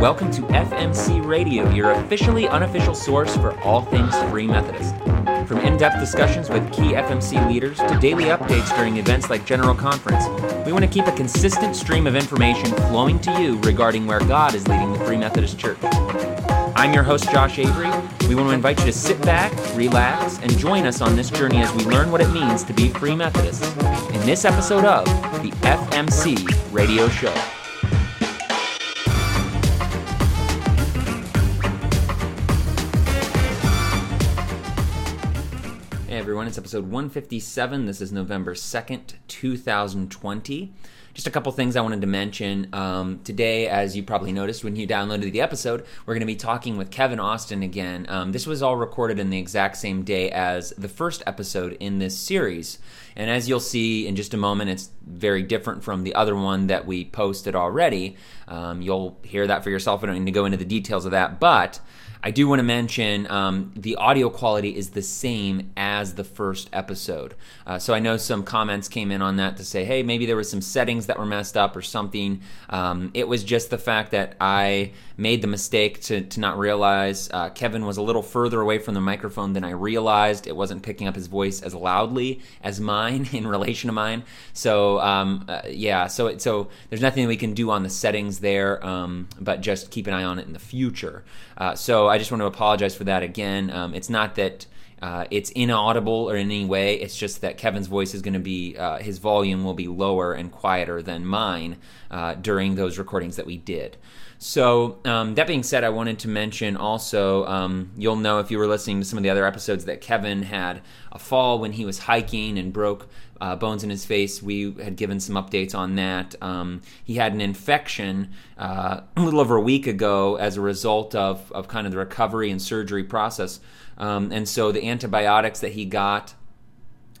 Welcome to FMC Radio, your officially unofficial source for all things Free Methodist. From in depth discussions with key FMC leaders to daily updates during events like General Conference, we want to keep a consistent stream of information flowing to you regarding where God is leading the Free Methodist Church. I'm your host, Josh Avery. We want to invite you to sit back, relax, and join us on this journey as we learn what it means to be Free Methodist in this episode of the FMC Radio Show. It's episode 157. This is November 2nd, 2020. Just a couple things I wanted to mention. Um, today, as you probably noticed when you downloaded the episode, we're going to be talking with Kevin Austin again. Um, this was all recorded in the exact same day as the first episode in this series. And as you'll see in just a moment, it's very different from the other one that we posted already. Um, you'll hear that for yourself. I don't need to go into the details of that. But I do want to mention um, the audio quality is the same as the first episode. Uh, so I know some comments came in on that to say, hey, maybe there were some settings that were messed up or something. Um, it was just the fact that I made the mistake to, to not realize uh, Kevin was a little further away from the microphone than I realized. It wasn't picking up his voice as loudly as mine in relation to mine. So um, uh, yeah, so so there's nothing we can do on the settings there, um, but just keep an eye on it in the future. Uh, I just want to apologize for that again. Um, it's not that. Uh, it's inaudible or in any way. It's just that Kevin's voice is going to be, uh, his volume will be lower and quieter than mine uh, during those recordings that we did. So, um, that being said, I wanted to mention also, um, you'll know if you were listening to some of the other episodes that Kevin had a fall when he was hiking and broke uh, bones in his face. We had given some updates on that. Um, he had an infection uh, a little over a week ago as a result of, of kind of the recovery and surgery process. Um, and so the antibiotics that he got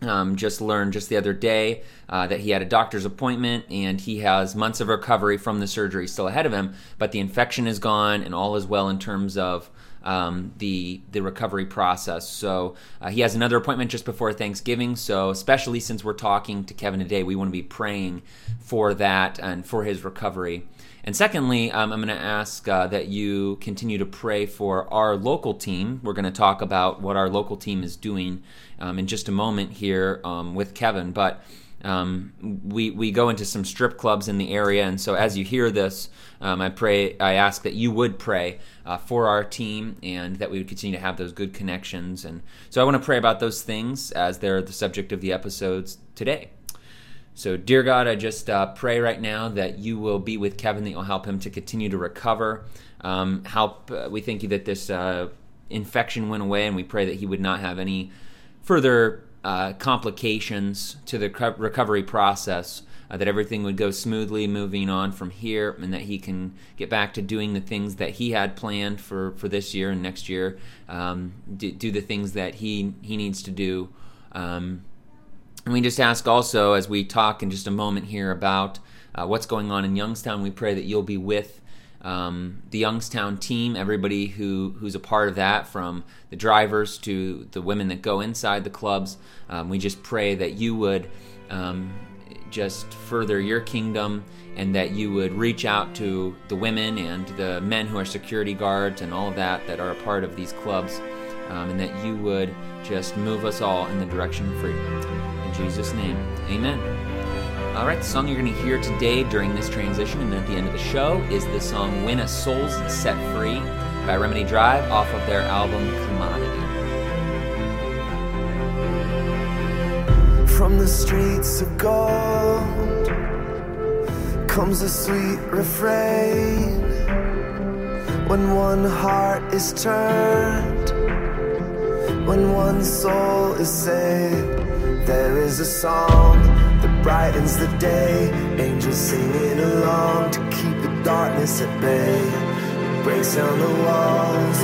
um, just learned just the other day uh, that he had a doctor's appointment and he has months of recovery from the surgery still ahead of him, but the infection is gone and all is well in terms of um, the the recovery process. So uh, he has another appointment just before Thanksgiving. So especially since we're talking to Kevin today, we want to be praying for that and for his recovery. And secondly, um, I'm going to ask uh, that you continue to pray for our local team. We're going to talk about what our local team is doing um, in just a moment here um, with Kevin. But um, we we go into some strip clubs in the area, and so as you hear this, um, I pray, I ask that you would pray uh, for our team, and that we would continue to have those good connections. And so I want to pray about those things as they're the subject of the episodes today. So, dear God, I just uh, pray right now that you will be with Kevin, that you'll help him to continue to recover. Um, help, uh, we thank you that this uh, infection went away, and we pray that he would not have any further uh, complications to the recovery process. Uh, that everything would go smoothly moving on from here, and that he can get back to doing the things that he had planned for, for this year and next year. Um, do, do, the things that he he needs to do. Um, and we just ask also, as we talk in just a moment here about uh, what's going on in Youngstown, we pray that you'll be with um, the Youngstown team, everybody who, who's a part of that, from the drivers to the women that go inside the clubs. Um, we just pray that you would um, just further your kingdom and that you would reach out to the women and the men who are security guards and all of that that are a part of these clubs, um, and that you would just move us all in the direction of freedom. In Jesus' name, amen. All right, the song you're going to hear today during this transition and at the end of the show is the song When a Soul's Set Free by Remedy Drive off of their album Commodity. From the streets of gold comes a sweet refrain when one heart is turned, when one soul is saved. There is a song that brightens the day, angels singing along to keep the darkness at bay. It breaks down the walls,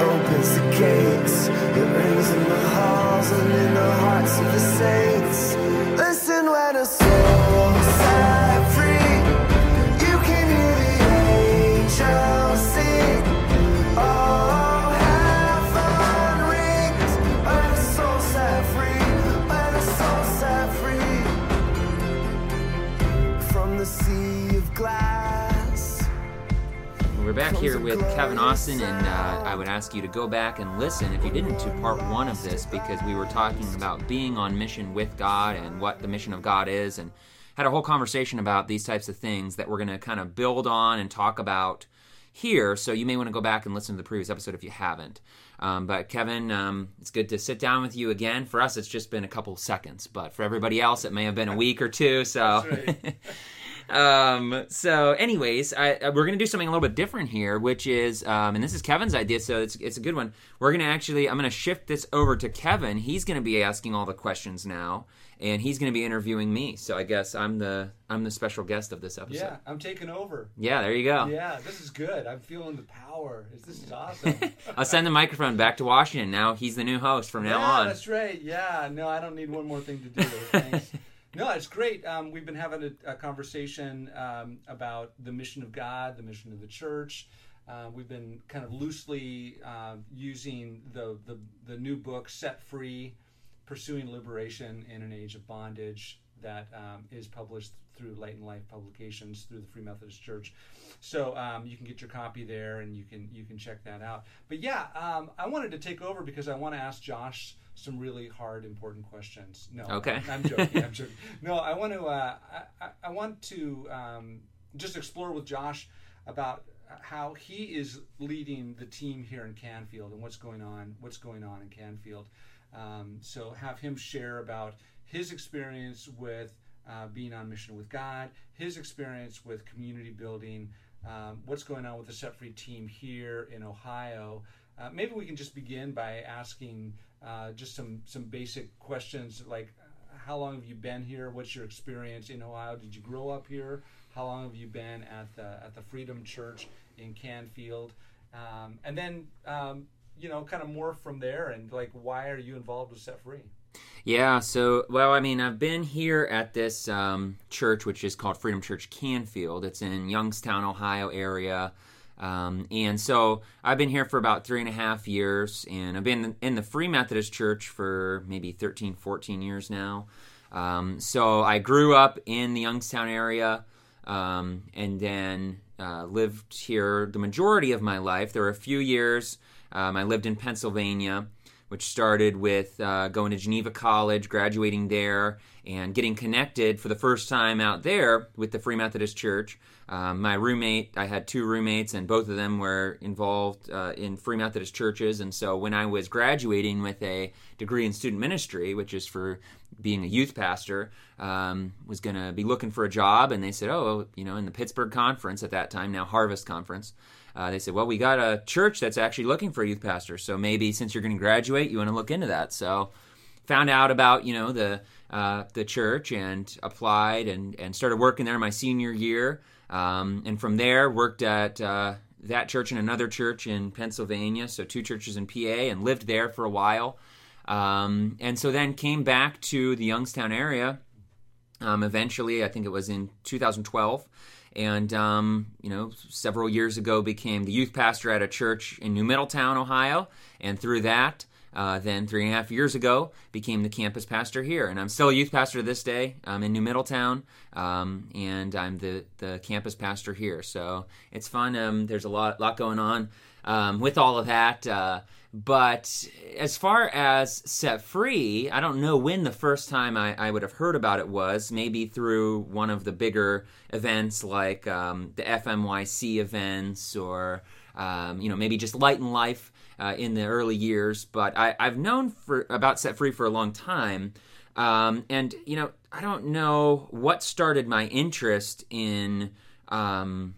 opens the gates, it rings in the halls and in the hearts of the saints. Listen when a We're back here with Kevin Austin, and uh, I would ask you to go back and listen, if you didn't, to part one of this because we were talking about being on mission with God and what the mission of God is, and had a whole conversation about these types of things that we're going to kind of build on and talk about here. So you may want to go back and listen to the previous episode if you haven't. Um, but Kevin, um, it's good to sit down with you again. For us, it's just been a couple seconds, but for everybody else, it may have been a week or two. So. um, so, anyways, I, I- we're gonna do something a little bit different here, which is, um, and this is Kevin's idea, so it's it's a good one. We're gonna actually, I'm gonna shift this over to Kevin. He's gonna be asking all the questions now, and he's gonna be interviewing me. So I guess I'm the I'm the special guest of this episode. Yeah, I'm taking over. Yeah, there you go. Yeah, this is good. I'm feeling the power. This is awesome. I'll send the microphone back to Washington. Now he's the new host from now yeah, on. that's right. Yeah, no, I don't need one more thing to do. Thanks. no, it's great. Um, we've been having a, a conversation um, about the mission of God, the mission of the church. Uh, we've been kind of loosely uh, using the, the the new book, Set Free: Pursuing Liberation in an Age of Bondage, that um, is published through Light and Life Publications through the Free Methodist Church. So um, you can get your copy there, and you can you can check that out. But yeah, um, I wanted to take over because I want to ask Josh some really hard, important questions. No, Okay. I'm joking. I'm joking. No, I want to. Uh, I, I- I want to um, just explore with Josh about how he is leading the team here in Canfield and what's going on. What's going on in Canfield. Um, so have him share about his experience with uh, being on mission with God, his experience with community building, um, what's going on with the Set Free team here in Ohio. Uh, maybe we can just begin by asking uh, just some some basic questions like how long have you been here? What's your experience in Ohio? Did you grow up here? How long have you been at the at the Freedom Church in Canfield? Um, and then um, you know, kind of more from there, and like, why are you involved with Set Free? Yeah, so, well, I mean, I've been here at this um, church, which is called Freedom Church Canfield. It's in Youngstown, Ohio area. Um, and so I've been here for about three and a half years, and I've been in the Free Methodist Church for maybe 13, 14 years now. Um, so I grew up in the Youngstown area um, and then uh, lived here the majority of my life. There were a few years um, I lived in Pennsylvania which started with uh, going to Geneva College, graduating there, and getting connected for the first time out there with the Free Methodist Church. Um, my roommate, I had two roommates, and both of them were involved uh, in Free Methodist churches. And so when I was graduating with a degree in student ministry, which is for being a youth pastor, um, was going to be looking for a job, and they said, "Oh, you know, in the Pittsburgh Conference at that time, now Harvest Conference." Uh, they said, "Well, we got a church that's actually looking for a youth pastor, so maybe since you're going to graduate, you want to look into that." So, found out about you know the uh, the church and applied and and started working there my senior year, um, and from there worked at uh, that church and another church in Pennsylvania, so two churches in PA, and lived there for a while, um, and so then came back to the Youngstown area. Um, eventually, I think it was in 2012 and um, you know several years ago became the youth pastor at a church in new middletown ohio. And through that uh, then three and a half years ago became the campus pastor here. And i'm still a youth pastor to this day. I'm in new middletown um, and i'm the, the campus pastor here. So it's fun. Um, there's a lot, lot going on um, with all of that. Uh, but as far as set free, I don't know when the first time I, I would have heard about it was. Maybe through one of the bigger events like um, the FMYC events or, um, you know, maybe just Light and Life uh, in the early years. But I, I've known for about Set Free for a long time. Um, and, you know, I don't know what started my interest in. Um,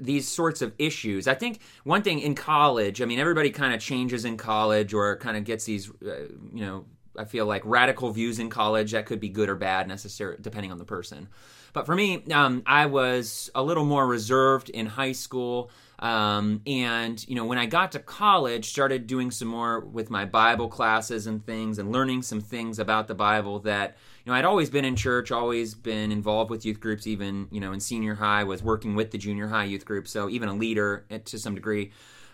these sorts of issues. I think one thing in college, I mean, everybody kind of changes in college or kind of gets these, uh, you know, I feel like radical views in college that could be good or bad, necessarily depending on the person. But for me, um, I was a little more reserved in high school. Um, and you know, when I got to college, started doing some more with my Bible classes and things, and learning some things about the Bible that you know I'd always been in church, always been involved with youth groups. Even you know in senior high, was working with the junior high youth group, so even a leader to some degree.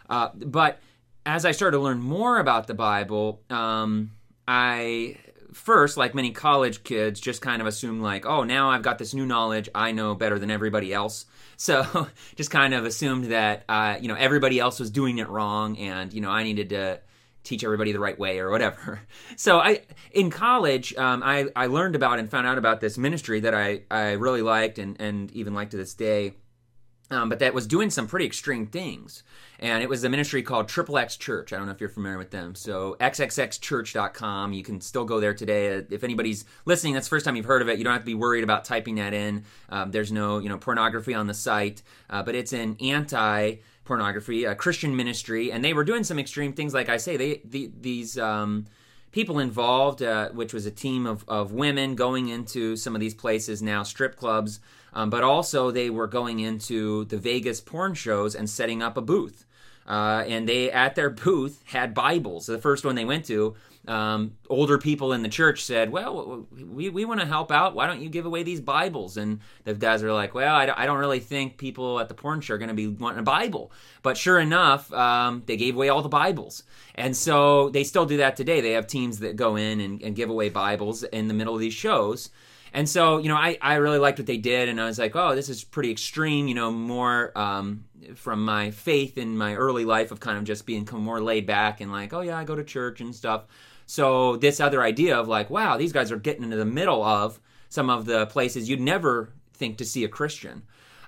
Uh, but as I started to learn more about the Bible, um, I first, like many college kids, just kind of assume like, oh, now I've got this new knowledge, I know better than everybody else. So just kind of assumed that uh, you know everybody else was doing it wrong, and you know I needed to teach everybody the right way or whatever. So I in college, um, I I learned about and found out about this ministry that I I really liked and and even like to this day. Um, but that was doing some pretty extreme things. And it was a ministry called Triple X Church. I don't know if you're familiar with them. So, xxxchurch.com. You can still go there today. Uh, if anybody's listening, that's the first time you've heard of it. You don't have to be worried about typing that in. Um, there's no, you know, pornography on the site. Uh, but it's an anti pornography, a Christian ministry. And they were doing some extreme things. Like I say, they the, these. Um, people involved, uh, which was a team of, of women going into some of these places now, strip clubs, um, but also they were going into the Vegas porn shows and setting up a booth. Uh, and they at their booth had Bibles. The first one they went to, um, older people in the church said, "Well, we, we want to help out. Why don't you give away these Bibles?" And the guys are like, "Well, I, I don't really think people at the porn show are going to be wanting a Bible." But sure enough, um, they gave away all the Bibles, and so they still do that today. They have teams that go in and, and give away Bibles in the middle of these shows. And so, you know, I, I really liked what they did, and I was like, oh, this is pretty extreme, you know, more um, from my faith in my early life of kind of just being more laid back and like, oh, yeah, I go to church and stuff. So, this other idea of like, wow, these guys are getting into the middle of some of the places you'd never think to see a Christian.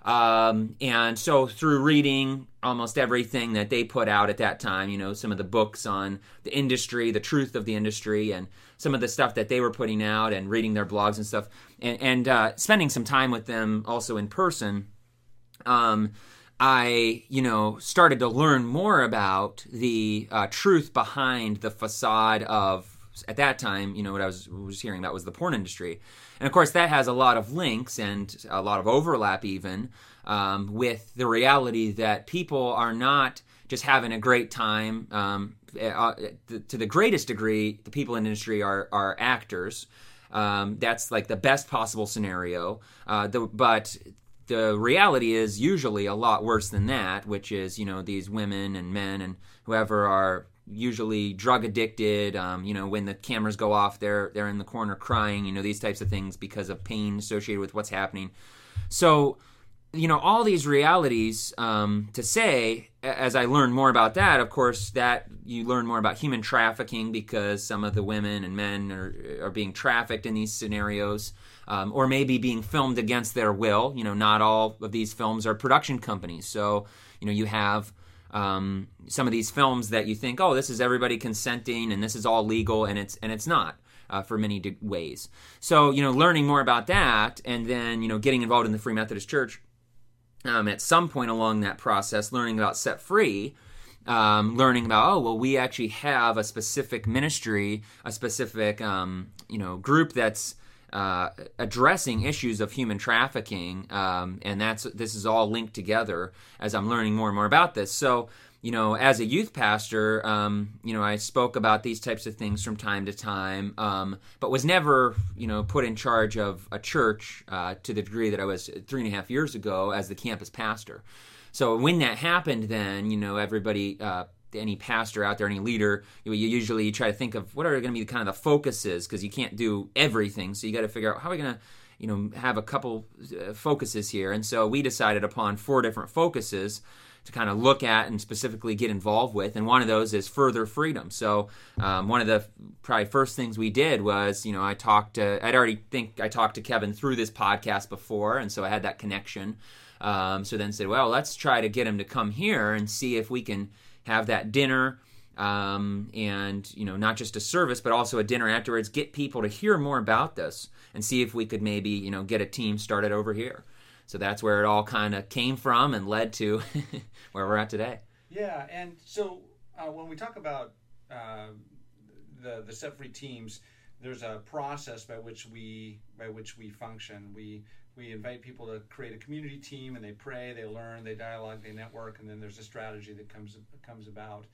Um, and so through reading almost everything that they put out at that time, you know, some of the books on the industry, the truth of the industry, and some of the stuff that they were putting out, and reading their blogs and stuff, and, and uh, spending some time with them also in person, um, I, you know, started to learn more about the uh, truth behind the facade of at that time, you know, what I was was hearing about was the porn industry, and of course that has a lot of links and a lot of overlap even um, with the reality that people are not just having a great time. Um, uh, to the greatest degree, the people in the industry are are actors. Um, that's like the best possible scenario. Uh, the, but the reality is usually a lot worse than that, which is you know these women and men and whoever are usually drug addicted. Um, you know, when the cameras go off, they're they're in the corner crying. You know, these types of things because of pain associated with what's happening. So, you know, all these realities um, to say. As I learn more about that, of course, that you learn more about human trafficking because some of the women and men are are being trafficked in these scenarios. Um, or maybe being filmed against their will. You know, not all of these films are production companies. So, you know, you have um, some of these films that you think, oh, this is everybody consenting and this is all legal, and it's and it's not. Uh, for many ways. So, you know, learning more about that and then, you know, getting involved in the Free Methodist Church um, at some point along that process, learning about Set Free, um, learning about, oh, well, we actually have a specific ministry, a specific, um, you know, group that's uh, addressing issues of human trafficking, um, and that's this is all linked together as I'm learning more and more about this. So, you know, as a youth pastor, um, you know, I spoke about these types of things from time to time, um, but was never, you know, put in charge of a church uh, to the degree that I was three and a half years ago as the campus pastor. So when that happened, then you know everybody uh, any pastor out there, any leader, you, you usually try to think of what are going to be kind of the focuses because you can't do everything. So you got to figure out how are we going to, you know, have a couple uh, focuses here. And so we decided upon four different focuses to kind of look at and specifically get involved with. And one of those is further freedom. So um, one of the probably first things we did was, you know, I talked to, I'd already think I talked to Kevin through this podcast before, and so I had that connection. Um, so then said, well, let's try to get him to come here and see if we can have that dinner um, and you know not just a service but also a dinner afterwards get people to hear more about this and see if we could maybe you know get a team started over here. So that's where it all kind of came from and led to where we're at today. Yeah and so uh, when we talk about uh, the the set free teams there's a process by which we by which we function. We we invite people to create a community team and they pray they learn they dialogue they network and then there's a strategy that comes comes about.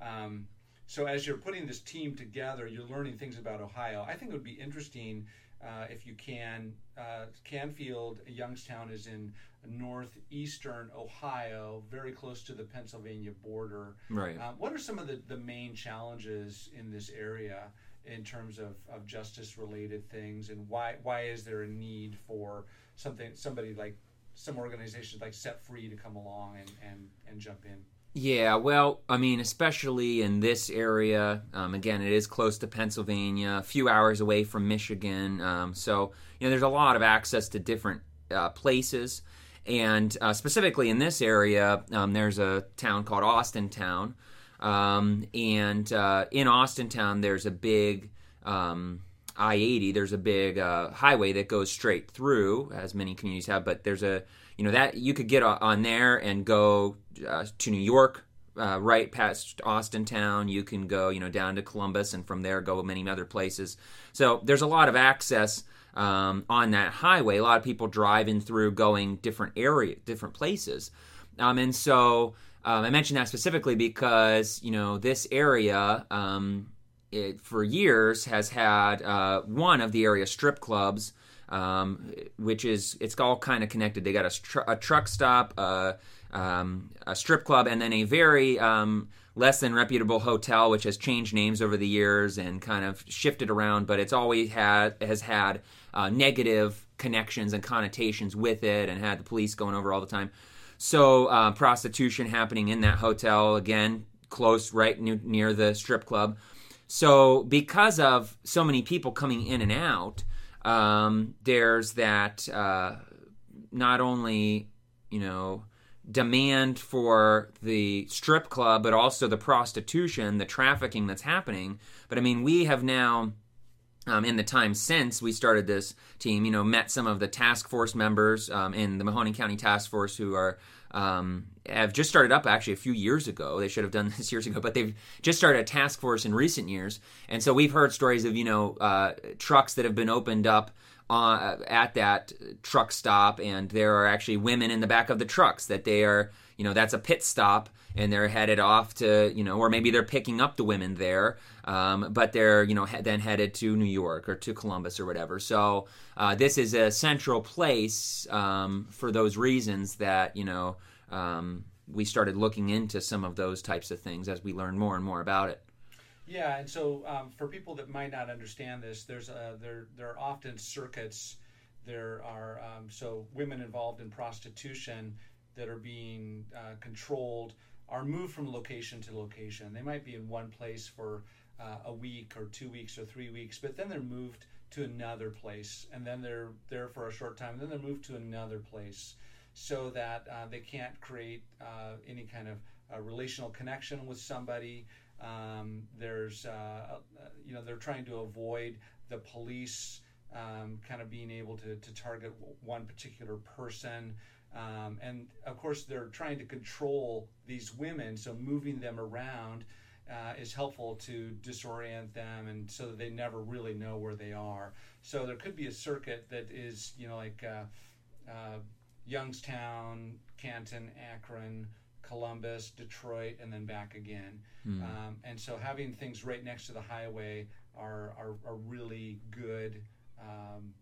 Um, so as you're putting this team together you're learning things about ohio. I think it would be interesting uh, if you can uh, canfield youngstown is in northeastern ohio very close to the pennsylvania border. Right. Uh, what are some of the, the main challenges in this area in terms of, of justice related things and why why is there a need for something somebody like some organizations like set free to come along and, and, and jump in Yeah, well, I mean, especially in this area. Um, again, it is close to Pennsylvania, a few hours away from Michigan. Um, so, you know, there's a lot of access to different uh, places. And uh, specifically in this area, um, there's a town called Austintown. Um, and uh, in Austintown, there's a big um, I 80. There's a big uh, highway that goes straight through, as many communities have. But there's a, you know, that you could get on there and go uh, to New York, uh, right past Austintown. You can go, you know, down to Columbus, and from there go many other places. So there's a lot of access um, on that highway. A lot of people driving through, going different area, different places, um, and so um, I mentioned that specifically because you know this area. Um, it, for years has had uh, one of the area strip clubs, um, which is it's all kind of connected. They got a, str- a truck stop, uh, um, a strip club, and then a very um, less than reputable hotel, which has changed names over the years and kind of shifted around. But it's always had has had uh, negative connections and connotations with it, and had the police going over all the time. So uh, prostitution happening in that hotel again, close right near, near the strip club. So, because of so many people coming in and out, um, there's that uh, not only, you know, demand for the strip club, but also the prostitution, the trafficking that's happening. But I mean, we have now. Um, in the time since we started this team, you know, met some of the task force members um, in the Mahoning County Task Force who are um, have just started up actually a few years ago. They should have done this years ago, but they've just started a task force in recent years. And so we've heard stories of you know uh, trucks that have been opened up uh, at that truck stop, and there are actually women in the back of the trucks that they are you know that's a pit stop and they're headed off to you know or maybe they're picking up the women there um, but they're you know he- then headed to new york or to columbus or whatever so uh, this is a central place um, for those reasons that you know um, we started looking into some of those types of things as we learn more and more about it Yeah, and so um, for people that might not understand this, there's a, there there are often circuits. There are um, so women involved in prostitution that are being uh, controlled are moved from location to location. They might be in one place for uh, a week or two weeks or three weeks, but then they're moved to another place, and then they're there for a short time, and then they're moved to another place, so that uh, they can't create uh, any kind of uh, relational connection with somebody. Um, there's, uh, you know, they're trying to avoid the police um, kind of being able to, to target one particular person. Um, and of course, they're trying to control these women, so moving them around uh, is helpful to disorient them and so that they never really know where they are. So there could be a circuit that is, you know, like uh, uh, Youngstown, Canton, Akron, Columbus, Detroit, and then back again. Um, and so having things right next to the highway are, are, are really good. Um,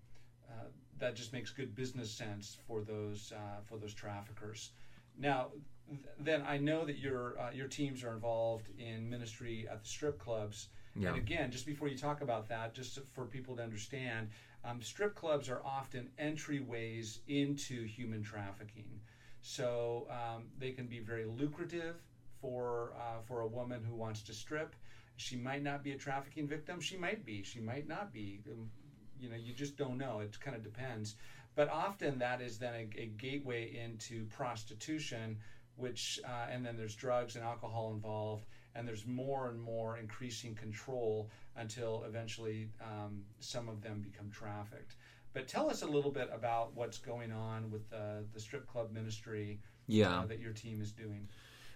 uh, that just makes good business sense for those uh, for those traffickers. Now, th- then I know that your uh, your teams are involved in ministry at the strip clubs. Yeah. And again, just before you talk about that, just for people to understand, um, strip clubs are often entryways into human trafficking. So um, they can be very lucrative for uh, for a woman who wants to strip. She might not be a trafficking victim. She might be. She might not be. You know, you just don't know. It kind of depends. But often that is then a, a gateway into prostitution, which uh, and then there's drugs and alcohol involved, and there's more and more increasing control until eventually um, some of them become trafficked. But tell us a little bit about what's going on with the, the strip club ministry Yeah. uh, that your team is doing.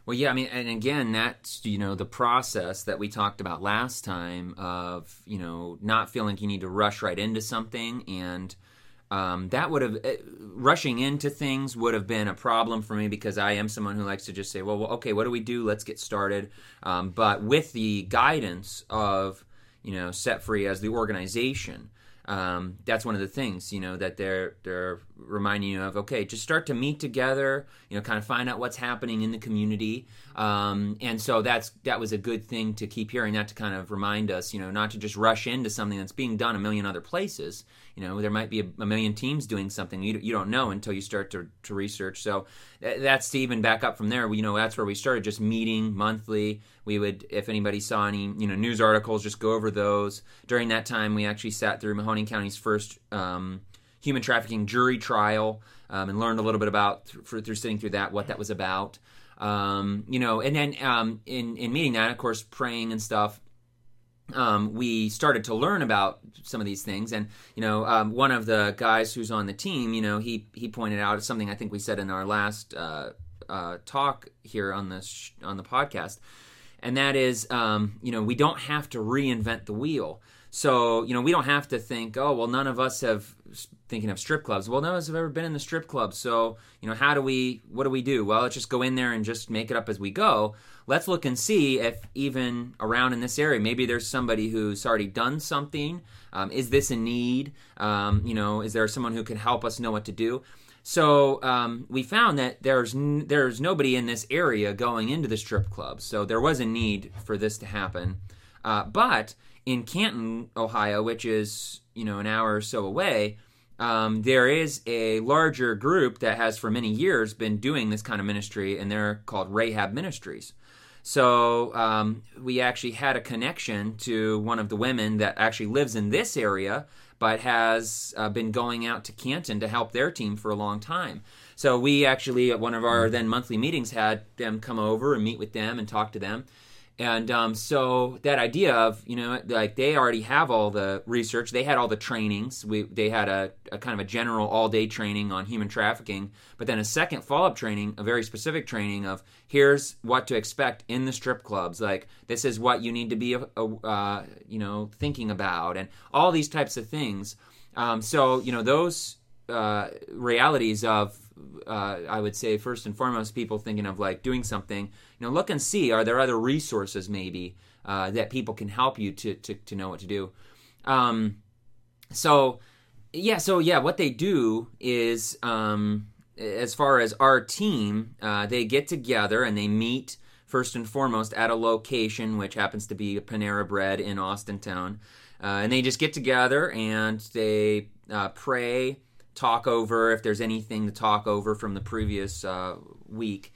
Well, yeah, I mean, and again, that's you know the process that we talked about last time of you know not feeling you need to rush right into something, and um, that would have uh, rushing into things would have been a problem for me because I am someone who likes to just say, well, well okay, what do we do? Let's get started. Um, but with the guidance of you know Set Free as the organization. um, that's one of the things you know that they're they're reminding you of. Okay, just start to meet together. You know, kind of find out what's happening in the community. Um, and so that's that was a good thing to keep hearing that to kind of remind us, you know, not to just rush into something that's being done a million other places. You know, there might be a, a million teams doing something you, you don't know until you start to, to research. So that's to even back up from there. You know, that's where we started just meeting monthly. We would, if anybody saw any, you know, news articles, just go over those. During that time, we actually sat through Mahoning County's first um, human trafficking jury trial um, and learned a little bit about through, through sitting through that what that was about. Um, you know, and then um, in in meeting that, of course, praying and stuff. Um, we started to learn about some of these things, and you know, um, one of the guys who's on the team, you know, he he pointed out something I think we said in our last uh, uh, talk here on this sh- on the podcast, and that is, um, you know, we don't have to reinvent the wheel. So, you know, we don't have to think, oh, well, none of us have thinking of strip clubs. Well, none of us have ever been in the strip club. So, you know, how do we, what do we do? Well, let's just go in there and just make it up as we go. Let's look and see if even around in this area, maybe there's somebody who's already done something. Um, is this a need? Um, you know, is there someone who can help us know what to do? So um, we found that there's n- there's nobody in this area going into the strip club. So there was a need for this to happen. Uh, but in Canton, Ohio, which is you know an hour or so away, um, there is a larger group that has for many years been doing this kind of ministry, and they're called Rahab Ministries. So um, we actually had a connection to one of the women that actually lives in this area, but has uh, been going out to Canton to help their team for a long time. So we actually, at one of our then monthly meetings, had them come over and meet with them and talk to them. And um, so that idea of you know like they already have all the research, they had all the trainings. We they had a, a kind of a general all day training on human trafficking, but then a second follow up training, a very specific training of here's what to expect in the strip clubs. Like this is what you need to be a, a, uh, you know thinking about, and all these types of things. Um, so you know those uh, realities of uh, I would say first and foremost, people thinking of like doing something, you know, look and see are there other resources maybe uh, that people can help you to to, to know what to do. Um, so yeah, so yeah, what they do is um, as far as our team, uh, they get together and they meet first and foremost at a location which happens to be Panera Bread in Austintown, uh, and they just get together and they uh, pray talk over if there's anything to talk over from the previous uh, week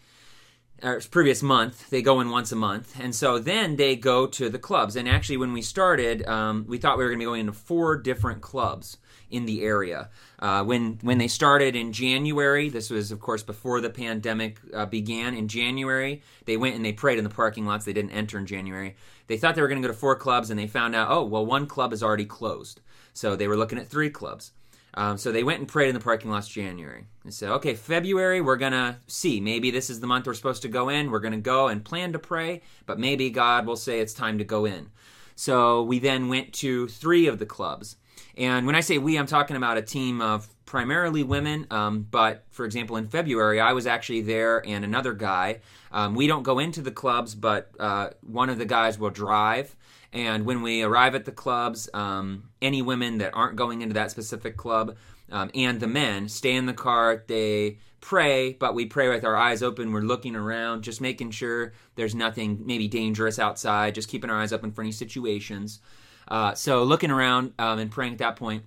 or previous month. They go in once a month, and so then they go to the clubs. And actually, when we started, um, we thought we were going to be going into four different clubs in the area. Uh, when when they started in January, this was of course before the pandemic uh, began. In January, they went and they prayed in the parking lots. They didn't enter in January. They thought they were going to go to four clubs, and they found out, oh well, one club is already closed. So they were looking at three clubs. Um, so they went and prayed in the parking lots January. and said, okay, February, we're going to see. Maybe this is the month we're supposed to go in. We're going to go and plan to pray, but maybe God will say it's time to go in. So we then went to three of the clubs. And when I say we, I'm talking about a team of primarily women. Um, but for example, in February, I was actually there and another guy. Um, we don't go into the clubs, but uh, one of the guys will drive and when we arrive at the clubs, um, any women that aren't going into that specific club um, and the men stay in the car. They pray, but we pray with our eyes open. We're looking around, just making sure there's nothing maybe dangerous outside, just keeping our eyes open for any situations. Uh, so looking around um, and praying at that point.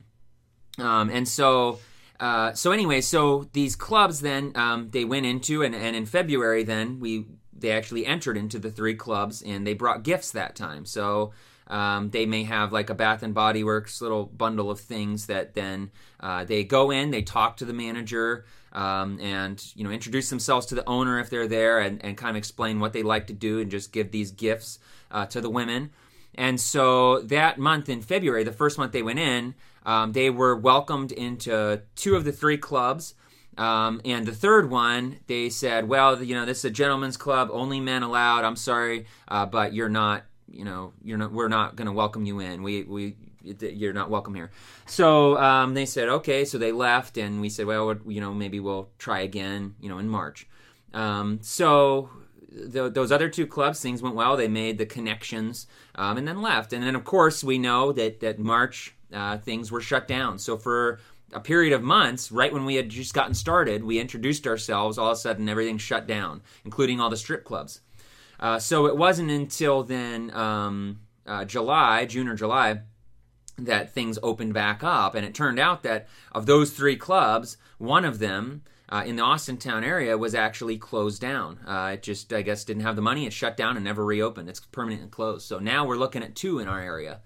Um, and so. Uh, so anyway, so these clubs then um, they went into and, and in February then we they actually entered into the three clubs and they brought gifts that time. So um, they may have like a Bath and Body Works little bundle of things that then uh, they go in, they talk to the manager, um, and you know introduce themselves to the owner if they're there, and, and kind of explain what they like to do, and just give these gifts uh, to the women. And so that month in February, the first month they went in, um, they were welcomed into two of the three clubs. Um, and the third one, they said, well, you know, this is a gentleman's club, only men allowed. I'm sorry, uh, but you're not, you know, you're not, we're not going to welcome you in. We, we, you're not welcome here. So um, they said, okay. So they left, and we said, well, you know, maybe we'll try again, you know, in March. Um, so th- those other two clubs, things went well. They made the connections um, and then left. And then, of course, we know that that March uh, things were shut down. So for a period of months, right when we had just gotten started, we introduced ourselves. All of a sudden, everything shut down, including all the strip clubs. Uh, so it wasn't until then, um, uh, July, June or July, that things opened back up. And it turned out that of those three clubs, one of them uh, in the Austintown area was actually closed down. Uh, it just, I guess, didn't have the money. It shut down and never reopened. It's permanently closed. So now we're looking at two in our area.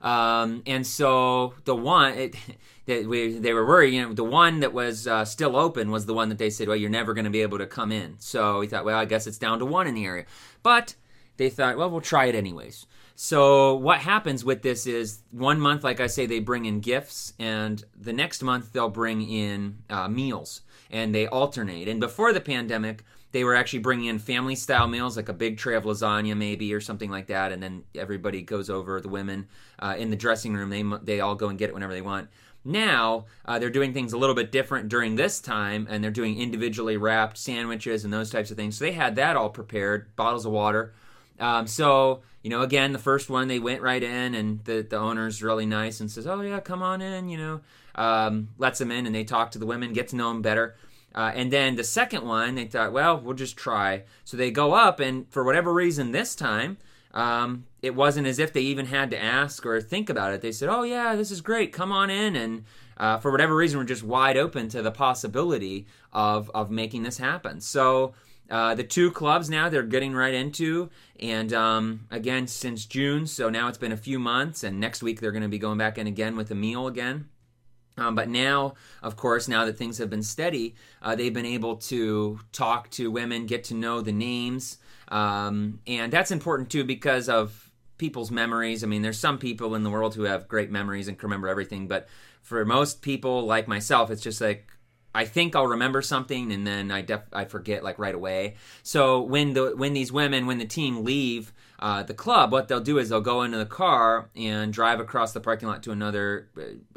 Um, and so the one it, that we, they were worried, you know, the one that was uh, still open was the one that they said, well, you're never going to be able to come in. So we thought, well, I guess it's down to one in the area. But they thought, well, we'll try it anyways. So what happens with this is one month, like I say, they bring in gifts, and the next month they'll bring in uh, meals, and they alternate. And before the pandemic, they were actually bringing in family style meals, like a big tray of lasagna, maybe, or something like that, and then everybody goes over. The women uh, in the dressing room, they they all go and get it whenever they want. Now uh, they're doing things a little bit different during this time, and they're doing individually wrapped sandwiches and those types of things. So they had that all prepared, bottles of water. Um, so you know, again, the first one they went right in, and the the owner's really nice and says, "Oh yeah, come on in," you know, um, lets them in, and they talk to the women, get to know them better. Uh, and then the second one, they thought, well, we'll just try. So they go up, and for whatever reason, this time, um, it wasn't as if they even had to ask or think about it. They said, oh, yeah, this is great. Come on in. And uh, for whatever reason, we're just wide open to the possibility of, of making this happen. So uh, the two clubs now they're getting right into, and um, again, since June, so now it's been a few months, and next week they're going to be going back in again with a meal again. Um, but now, of course, now that things have been steady, uh, they've been able to talk to women, get to know the names. Um, and that's important too because of people's memories. I mean, there's some people in the world who have great memories and can remember everything. But for most people, like myself, it's just like, I think I'll remember something and then I def- I forget like right away. So when the when these women when the team leave uh, the club, what they'll do is they'll go into the car and drive across the parking lot to another,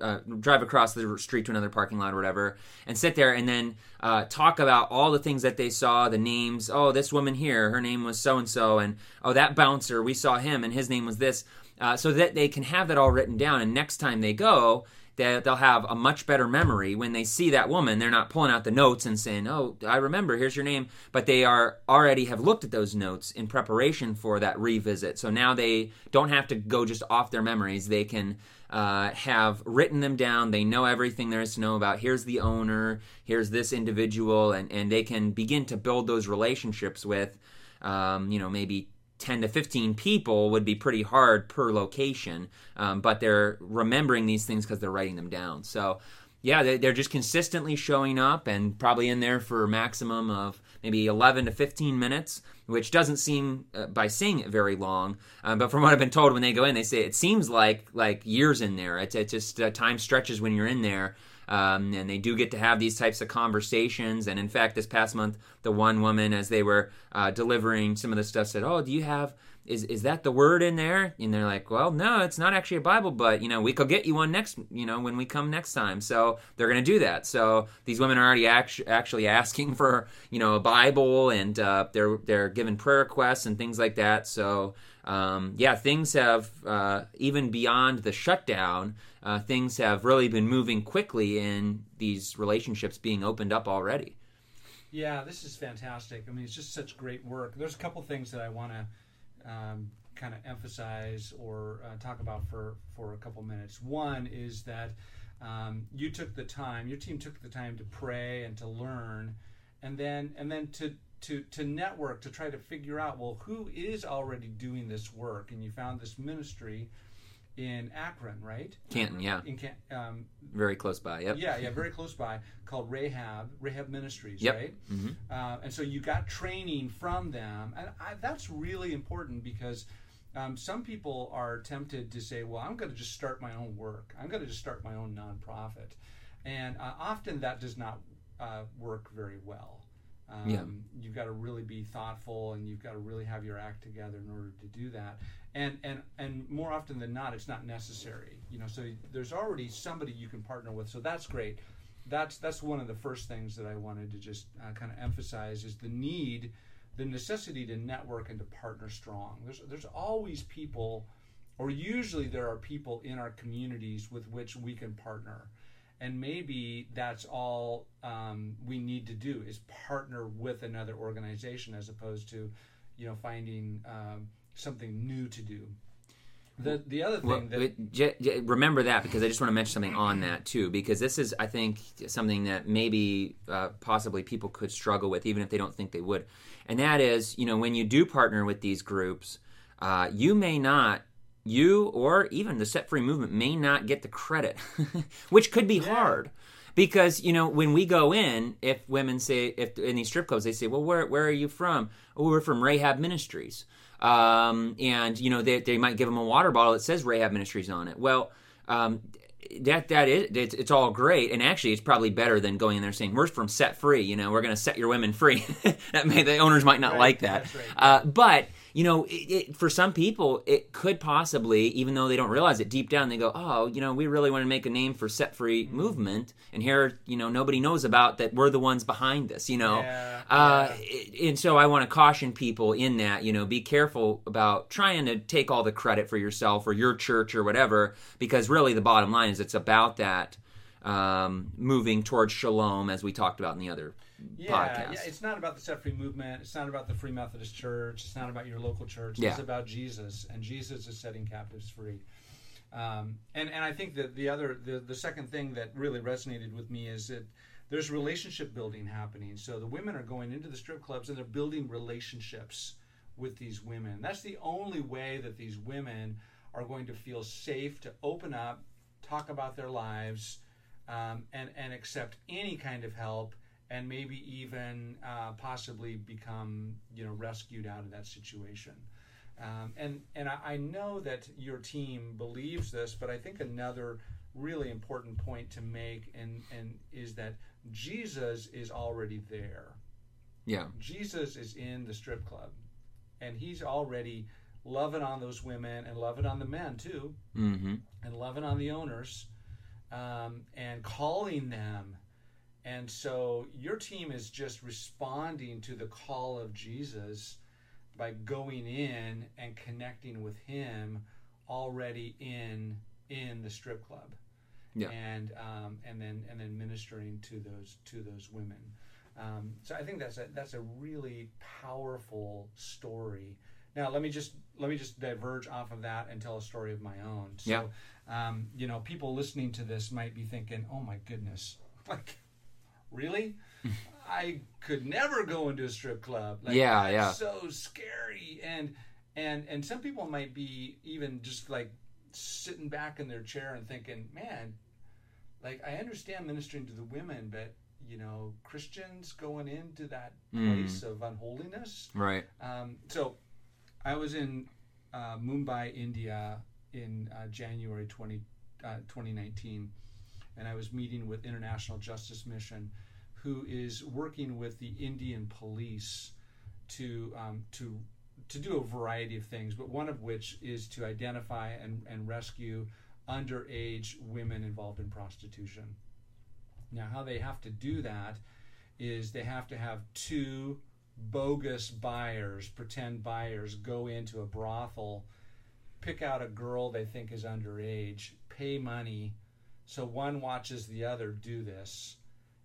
uh, drive across the street to another parking lot or whatever, and sit there and then uh, talk about all the things that they saw, the names. Oh, this woman here, her name was so and so, and oh, that bouncer, we saw him, and his name was this. Uh, so that they can have that all written down, and next time they go, that they'll have a much better memory when they see that woman. They're not pulling out the notes and saying, "Oh, I remember. Here's your name," but they are already have looked at those notes in preparation for that revisit. So now they don't have to go just off their memories. They can uh, have written them down. They know everything there is to know about. Here's the owner. Here's this individual, and and they can begin to build those relationships with, um, you know, maybe 10 to 15 people would be pretty hard per location, um, but they're remembering these things because they're writing them down. So, yeah, they're just consistently showing up and probably in there for a maximum of maybe 11 to 15 minutes, which doesn't seem, uh, by saying it, very long. Uh, but from what I've been told, when they go in, they say it seems like like years in there. It's, it's just uh, time stretches when you're in there. Um, and they do get to have these types of conversations. And in fact, this past month, the one woman, as they were uh, delivering some of the stuff, said, "Oh, do you have?" Is, is that the word in there? And they're like, well, no, it's not actually a Bible, but you know, we could get you one next, you know, when we come next time. So they're going to do that. So these women are already act- actually asking for, you know, a Bible, and uh, they're they're giving prayer requests and things like that. So um, yeah, things have uh, even beyond the shutdown uh, things have really been moving quickly in these relationships being opened up already. Yeah, this is fantastic. I mean, it's just such great work. There's a couple things that I want to um, kind of emphasize or uh, talk about for, for a couple minutes. One is that um, you took the time, your team took the time to pray and to learn, and then and then to to to network to try to figure out well who is already doing this work, and you found this ministry in Akron, right? Canton, yeah. In Can- um, very close by. Yep. Yeah, yeah, very close by, called Rahab, Rahab Ministries, yep. right? Mm-hmm. Uh, and so you got training from them, and I, that's really important because um, some people are tempted to say, "Well, I'm going to just start my own work. I'm going to just start my own nonprofit," and uh, often that does not uh, work very well. Um, yeah. You've got to really be thoughtful, and you've got to really have your act together in order to do that and and and more often than not it's not necessary you know so there's already somebody you can partner with so that's great that's that's one of the first things that i wanted to just uh, kind of emphasize is the need the necessity to network and to partner strong. There's there's always people, or usually there are people in our communities with which we can partner, and maybe that's all um, we need to do is partner with another organization as opposed to, you know, finding um, something new to do. The the other thing Well, that j- j- remember that because I just want to mention something on that too because this is I think something that maybe uh, possibly people could struggle with even if they don't think they would, and that is you know when you do partner with these groups, uh, you may not you or even the set free movement may not get the credit, which could be hard. Because you know when we go in, if women say if in these strip clubs they say, well, where where are you from? Oh, we're from Rahab Ministries um, and you know they, they might give them a water bottle that says Rahab Ministries on it. Well, um, that that is it's, it's all great, and actually it's probably better than going in there saying we're from Set Free. You know, we're going to set your women free. that may the owners might not Right, like that, right. uh, but you know, it, it, for some people, it could possibly, even though they don't realize it deep down, they go, "Oh, you know, we really want to make a name for Set Free Mm-hmm. movement, and here, you know, nobody knows about that. We're the ones behind this, you know." Yeah, uh, yeah. and so I want to caution people in that, you know, be careful about trying to take all the credit for yourself or your church or whatever, because really the bottom line is it's about that um, moving towards shalom, as we talked about in the other yeah, podcast. yeah, it's not about the set free movement. It's not about the Free Methodist Church. It's not about your local church. Yeah. It's about Jesus, and Jesus is setting captives free. Um, and and I think that the other the the second thing that really resonated with me is that there's relationship building happening. So the women are going into the strip clubs and they're building relationships with these women. That's the only way that these women are going to feel safe to open up, talk about their lives, um, and and accept any kind of help, and maybe even uh, possibly become you know rescued out of that situation. Um, and and I, I know that your team believes this, but I think another really important point to make and and is that Jesus is already there. yeah, Jesus is in the strip club, and he's already loving on those women and loving on the men too hmm and loving on the owners um, and calling them. And so your team is just responding to the call of Jesus by going in and connecting with him already in in the strip club. Yeah. And um, and then and then ministering to those to those women. Um, so I think that's a that's a really powerful story. Now let me just let me just diverge off of that and tell a story of my own. So, Yeah. um, you know, people listening to this might be thinking, "Oh my goodness, like, really? I could never go into a strip club. Like, Yeah, yeah. so scary." And and and some people might be even just like sitting back in their chair and thinking, "Man, like I understand ministering to the women, but." You know, Christians going into that Mm. place of unholiness. right, Um, so I was in uh, Mumbai, India in uh, January 20, uh, 2019, and I was meeting with International Justice Mission, who is working with the Indian police to um, to to do a variety of things, but one of which is to identify and, and rescue underage women involved in prostitution. Now, how they have to do that is they have to have two bogus buyers, pretend buyers, go into a brothel, pick out a girl they think is underage, pay money, so one watches the other do this,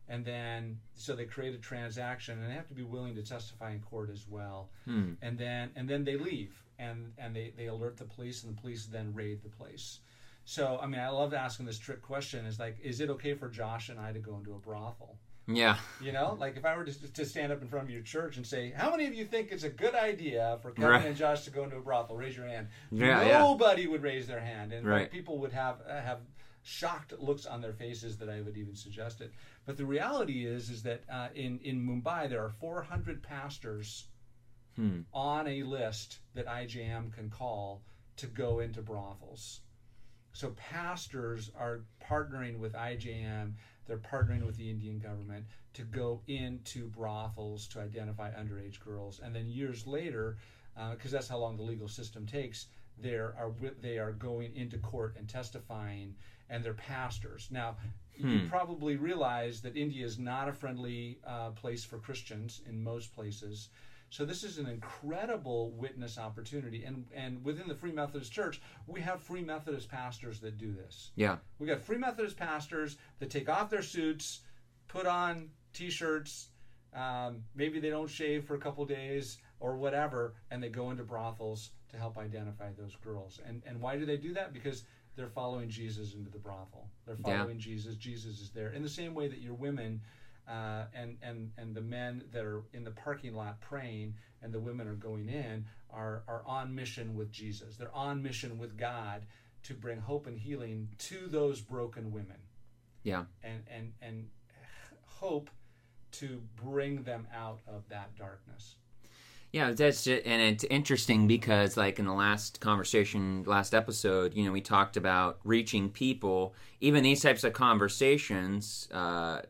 and then so they create a transaction, and they have to be willing to testify in court as well, Hmm. and then and then they leave, and and they they alert the police, and the police then raid the place. So I mean, I love asking this trick question: is like, is it okay for Josh and I to go into a brothel? yeah, You know, like if I were to, to stand up in front of your church and say, "How many of you think it's a good idea for Kevin Right. and Josh to go into a brothel?" Raise your hand. Yeah, yeah. Nobody would raise their hand, and Right. people would have uh, have shocked looks on their faces that I would even suggest it. But the reality is, is that uh, in in Mumbai there are 400 pastors Hmm. on a list that IJM can call to go into brothels. So pastors are partnering with IJM, they're partnering with the Indian government to go into brothels to identify underage girls, and then years later, because that's how long the legal system takes, there are they are going into court and testifying, and they're pastors. Now, you probably realize that India is not a friendly uh, place for Christians in most places. So this is an incredible witness opportunity, and and within the Free Methodist Church, we have Free Methodist pastors that do this. Yeah. We got Free Methodist pastors that take off their suits, put on T-shirts. Um, maybe they don't shave for a couple days or whatever, and they go into brothels to help identify those girls. And and why do they do that? Because they're following Jesus into the brothel. They're Yeah. following Jesus. Jesus is there. In the same way that your women uh, and and and the men that are in the parking lot praying and the women are going in are are on mission with Jesus. They're on mission with God to bring hope and healing to those broken women Yeah. and and and hope to bring them out of that darkness. Yeah, that's just, and it's interesting because, like in the last conversation, last episode, you know, we talked about reaching people. Even these types of conversations uh,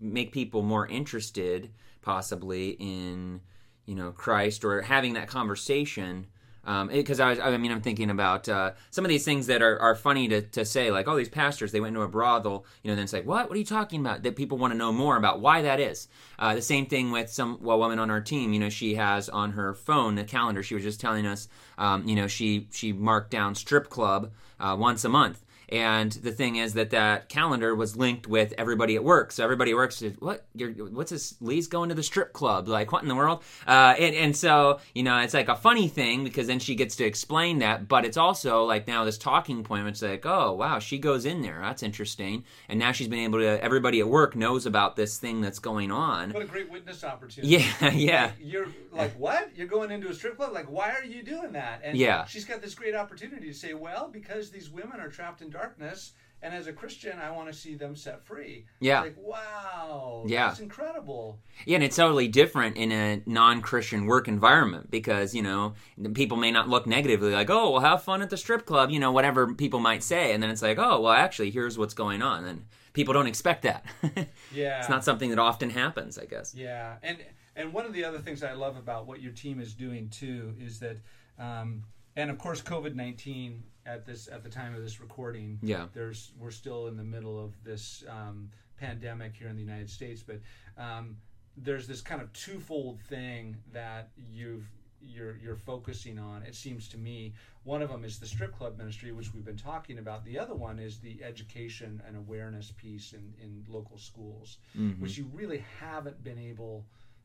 make people more interested, possibly in you know Christ or having that conversation. Because I was, I mean, I'm thinking about uh, some of these things that are, are funny to, to say, like, oh, these pastors, they went into a brothel, you know, then it's like, what? What are you talking about? That people want to know more about why that is. Uh, the same thing with some well, woman on our team, you know, she has on her phone a calendar. She was just telling us, um, you know, she she marked down strip club uh, once a month. And the thing is that that calendar was linked with everybody at work. So everybody at work said, "What? You're, what's this? Lee's going to the strip club? Like what in the world?" Uh, and, and so you know, it's like a funny thing because then she gets to explain that. But it's also like now this talking point. Where it's like, oh wow, she goes in there. That's interesting. And now she's been able to. Everybody at work knows about this thing that's going on. What a great witness opportunity. Yeah, yeah, You're like, what? You're going into a strip club? Like, why are you doing that? And Yeah. she's got this great opportunity to say, well, because these women are trapped in darkness, and as a Christian, I want to see them set free. Yeah. Like, wow. Yeah. That's incredible. Yeah, and it's totally different in a non-Christian work environment because you know people may not look negatively, like, "Oh, well, have fun at the strip club," you know, whatever people might say, and then it's like, "Oh, well, actually, here's what's going on," and people don't expect that. Yeah. it's not something that often happens, I guess. Yeah, and and one of the other things I love about what your team is doing too is that, um, and of course, COVID nineteen at this at the time of this recording, Yeah. there's we're still in the middle of this um, pandemic here in the United States, but um, there's this kind of twofold thing that you've you're you're focusing on. It seems to me one of them is the strip club ministry, which we've been talking about. The other one is the education and awareness piece in in local schools, which you really haven't been able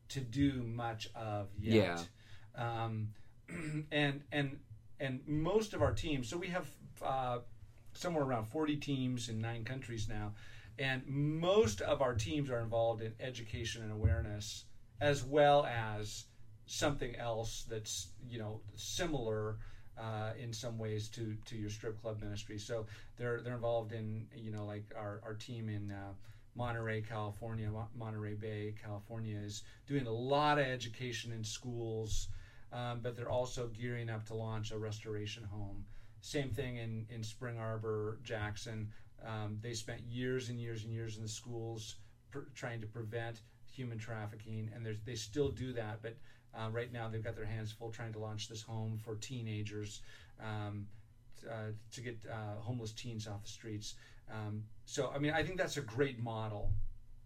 to do much of yet. Um, and and and most of our teams. So we have uh, somewhere around 40 teams in nine countries now, and most of our teams are involved in education and awareness, as well as something else that's you know similar uh, in some ways to to your strip club ministry. So they're they're involved in you know like our our team in. Uh, Monterey, California, Monterey Bay, California is doing a lot of education in schools, um, but they're also gearing up to launch a restoration home. Same thing in, in Spring Arbor, Jackson. Um, they spent years and years and years in the schools pr- trying to prevent human trafficking, and there's- they still do that. But uh, right now, they've got their hands full trying to launch this home for teenagers um, uh, to get uh, homeless teens off the streets. Um, so, I mean, I think that's a great model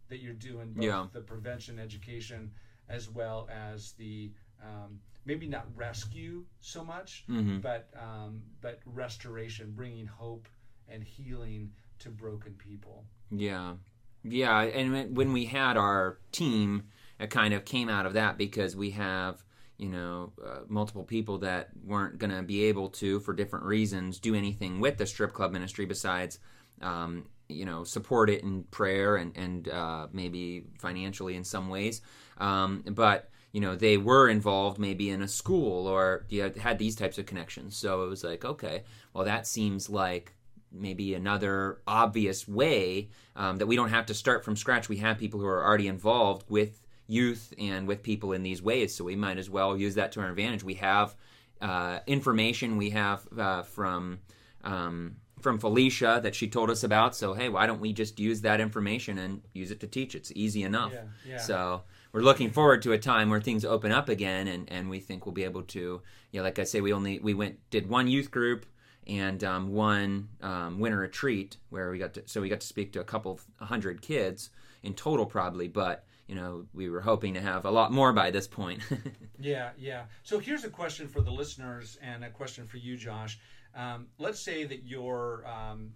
that you're doing both Yeah. the prevention education as well as the um, maybe not rescue so much, Mhm. but um, but restoration, bringing hope and healing to broken people. Yeah, yeah, and when- when we had our team, it kind of came out of that because we have you know uh, multiple people that weren't going to be able to, for different reasons, do anything with the strip club ministry besides. Um, you know, support it in prayer and and uh, maybe financially in some ways, um, but you know they were involved maybe in a school or you had, had these types of connections. So it was like, okay, well that seems like maybe another obvious way um, that we don't have to start from scratch. We have people who are already involved with youth and with people in these ways, so we might as well use that to our advantage. We have uh, information we have uh, from um, from Felicia that she told us about. So hey, why don't we just use that information and use it to teach? It's easy enough. Yeah, yeah. So we're looking forward to a time where things open up again, and, and we think we'll be able to. Yeah, like I say, we only we went did one youth group and um, one um, winter retreat where we got to so we got to speak to a couple hundred kids in total probably, but you know, we were hoping to have a lot more by this point. Yeah, yeah. So here's a question for the listeners and a question for you, Josh. Um, let's say that your um,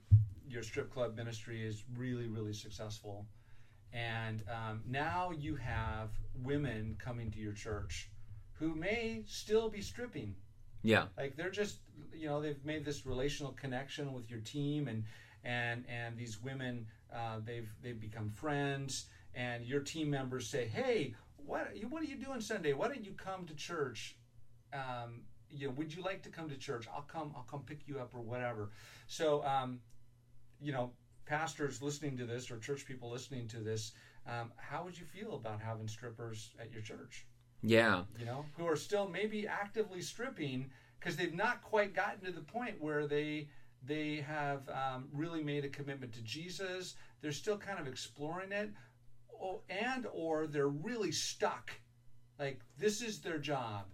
your strip club ministry is really, really successful, and um, now you have women coming to your church who may still be stripping. yeah. Like they're just, you know, they've made this relational connection with your team, and and and these women, uh, they've they've become friends, and your team members say, hey, what what are you doing Sunday? Why don't you come to church? Um, you know, would you like to come to church? I'll come. I'll come pick you up or whatever. So, um, you know, pastors listening to this or church people listening to this, um, how would you feel about having strippers at your church? Yeah. you know, who are still maybe actively stripping because they've not quite gotten to the point where they they have um, really made a commitment to Jesus. They're still kind of exploring it, oh, and or they're really stuck. Like this is their job,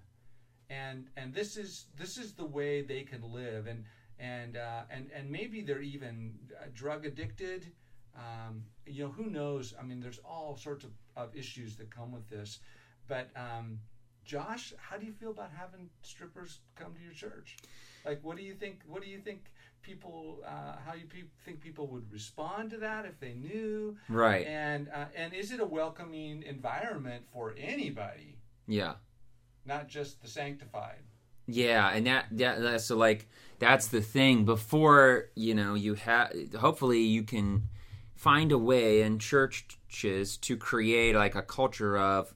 and and this is this is the way they can live, and and uh, and and maybe they're even uh, drug addicted. Um, you know, who knows? I mean, there's all sorts of, of issues that come with this. But um, Josh, how do you feel about having strippers come to your church? Like, what do you think? What do you think people? Uh, how you pe- think people would respond to that if they knew? Right. And uh, and is it a welcoming environment for anybody, Yeah. not just the sanctified? Yeah, and that, that that- so like that's the thing. Before you know, you have hopefully you can find a way in churches to create like a culture of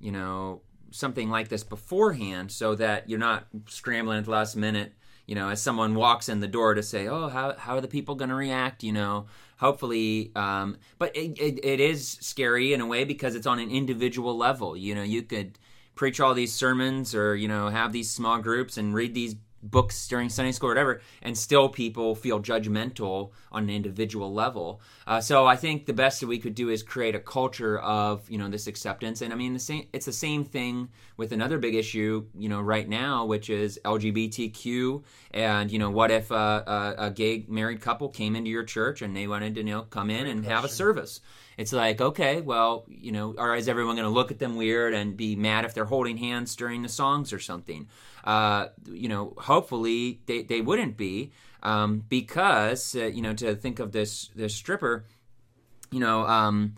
you know something like this beforehand, so that you're not scrambling at the last minute. You know, as someone walks in the door to say, "Oh, how how are the people going to react?" You know, hopefully, um, but it, it, it is scary in a way because it's on an individual level. You know, you could preach all these sermons or you know have these small groups and read these books during Sunday school or whatever, and still people feel judgmental on an individual level. Uh, so I think the best that we could do is create a culture of you know this acceptance. And I mean the same. It's the same thing with another big issue you know right now, which is LGBTQ. And you know what if a, a, a gay married couple came into your church and they wanted to you know come in and have a service? It's like, okay, well, you know, or is everyone going to look at them weird and be mad if they're holding hands during the songs or something? Uh, you know, hopefully they, they wouldn't be um, because, uh, you know, to think of this, this stripper, you know, um,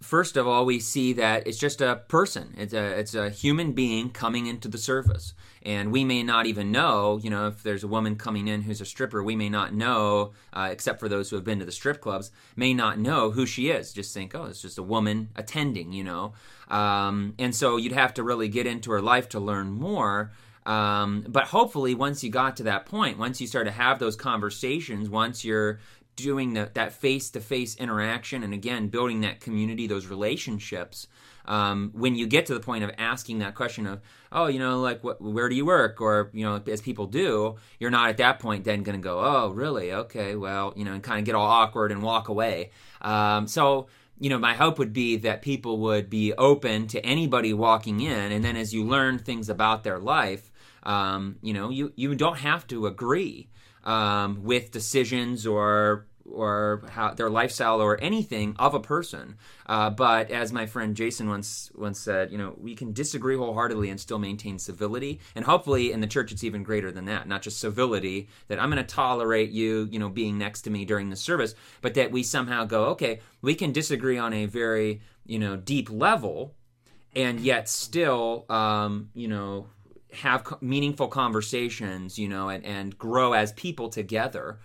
first of all, we see that it's just a person. It's a it's a human being coming into the service, and we may not even know. You know, if there's a woman coming in who's a stripper, we may not know, uh, except for those who have been to the strip clubs, may not know who she is. Just think, oh, it's just a woman attending. You know, um, and so you'd have to really get into her life to learn more. Um, but hopefully, once you got to that point, once you start to have those conversations, once you're doing the, that face-to-face interaction and again building that community those relationships um, when you get to the point of asking that question of oh you know like what, where do you work? Or you know as people do you're not at that point then going to go oh really? Okay well you know and kind of get all awkward and walk away. Um, so you know my hope would be that people would be open to anybody walking in and then as you learn things about their life um, you know you, you don't have to agree um, with decisions or or how their lifestyle or anything of a person. Uh, but as my friend Jason once once said, you know, we can disagree wholeheartedly and still maintain civility. And hopefully in the church it's even greater than that. Not just civility that I'm going to tolerate you, you know, being next to me during the service, but that we somehow go, okay, we can disagree on a very you know deep level, and yet still, um, you know, have meaningful conversations, you know, and, and grow as people together.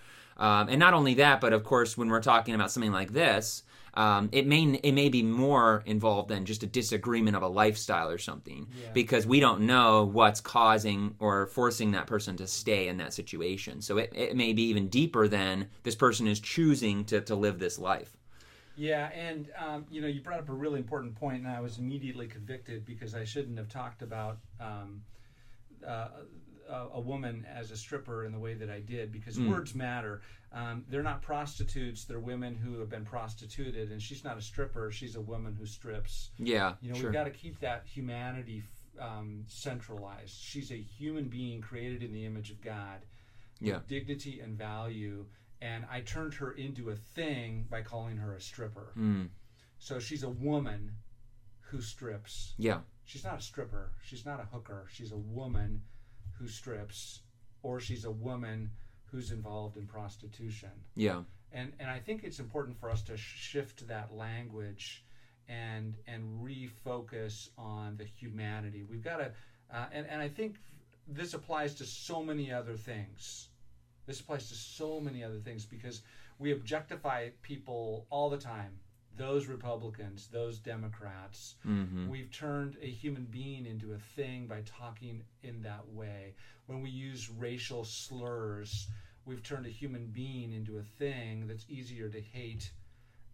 Um, and not only that, but of course, when we're talking about something like this, um, it may it may be more involved than just a disagreement of a lifestyle or something, because we don't know what's causing or forcing that person to stay in that situation. So it, it may be even deeper than this person is choosing to, to live this life. Yeah, and um, you know, you brought up a really important point, and I was immediately convicted because I shouldn't have talked about um, uh, a, a woman as a stripper in the way that I did because words matter. Um, they're not prostitutes; they're women who have been prostituted, and she's not a stripper; she's a woman who strips. Yeah, You know, sure. we've got to keep that humanity um, centralized. She's a human being created in the image of God, with dignity and value. And I turned her into a thing by calling her a stripper. Mm. So she's a woman who strips. Yeah. She's not a stripper. She's not a hooker. She's a woman who strips, or she's a woman who's involved in prostitution. Yeah. And and I think it's important for us to shift that language and and refocus on the humanity. We've got to, uh, and and I think this applies to so many other things. This applies to so many other things because we objectify people all the time. Those Republicans, those Democrats. We've turned a human being into a thing by talking in that way. When we use racial slurs, we've turned a human being into a thing that's easier to hate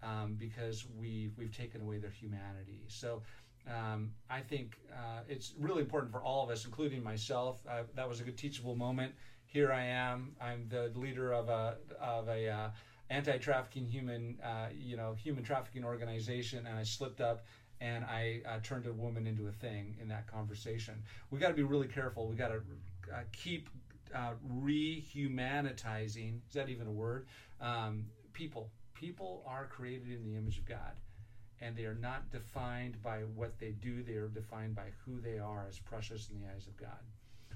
um, because we've we've taken away their humanity. So um, I think uh, it's really important for all of us, including myself. Uh, that was a good teachable moment. Here I am. I'm the leader of a of a uh, anti-trafficking human uh, you know human trafficking organization, and I slipped up. And I uh, turned a woman into a thing in that conversation. We got to be really careful. We got to uh, keep uh, rehumanitizing. Is that even a word? Um, people. People are created in the image of God, and they are not defined by what they do. They are defined by who they are as precious in the eyes of God.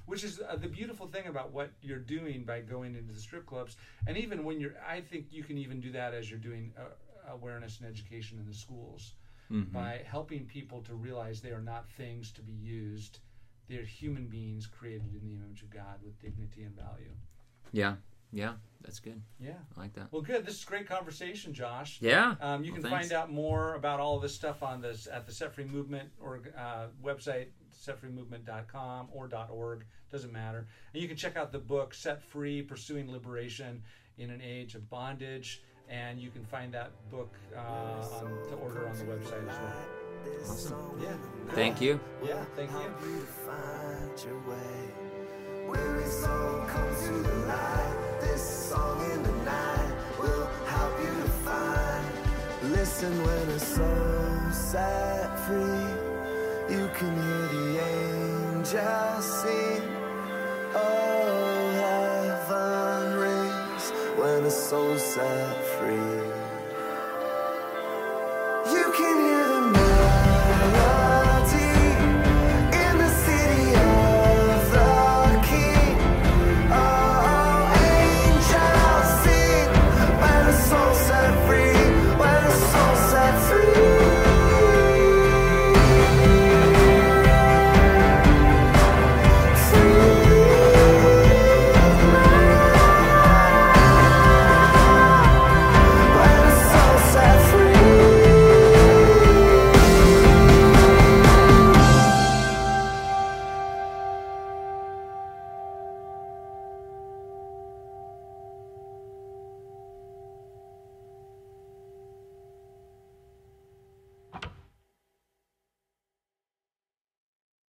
Which is uh, the beautiful thing about what you're doing by going into the strip clubs, and even when you're, I think you can even do that as you're doing uh, awareness and education in the schools by helping people to realize they are not things to be used. They're human beings created in the image of God with dignity and value. Yeah. Yeah. That's good. Yeah. I like that. Well, good. This is great conversation, Josh. Yeah. Um, you Well, can thanks. find out more about all of this stuff on this at the Set Free Movement or uh, website, setfreemovement.com or .org. Doesn't matter. And you can check out the book Set Free: Pursuing Liberation in an Age of Bondage. And you can find that book uh, on, to order on the website as well. Awesome. Yeah. Thank you. Yeah. Thank you. you to find your way. Weary soul, come to the light. This song in the night will help you to find. Listen when a soul set free. You can hear the angels sing. Oh, heaven rings when a soul set free. You can hear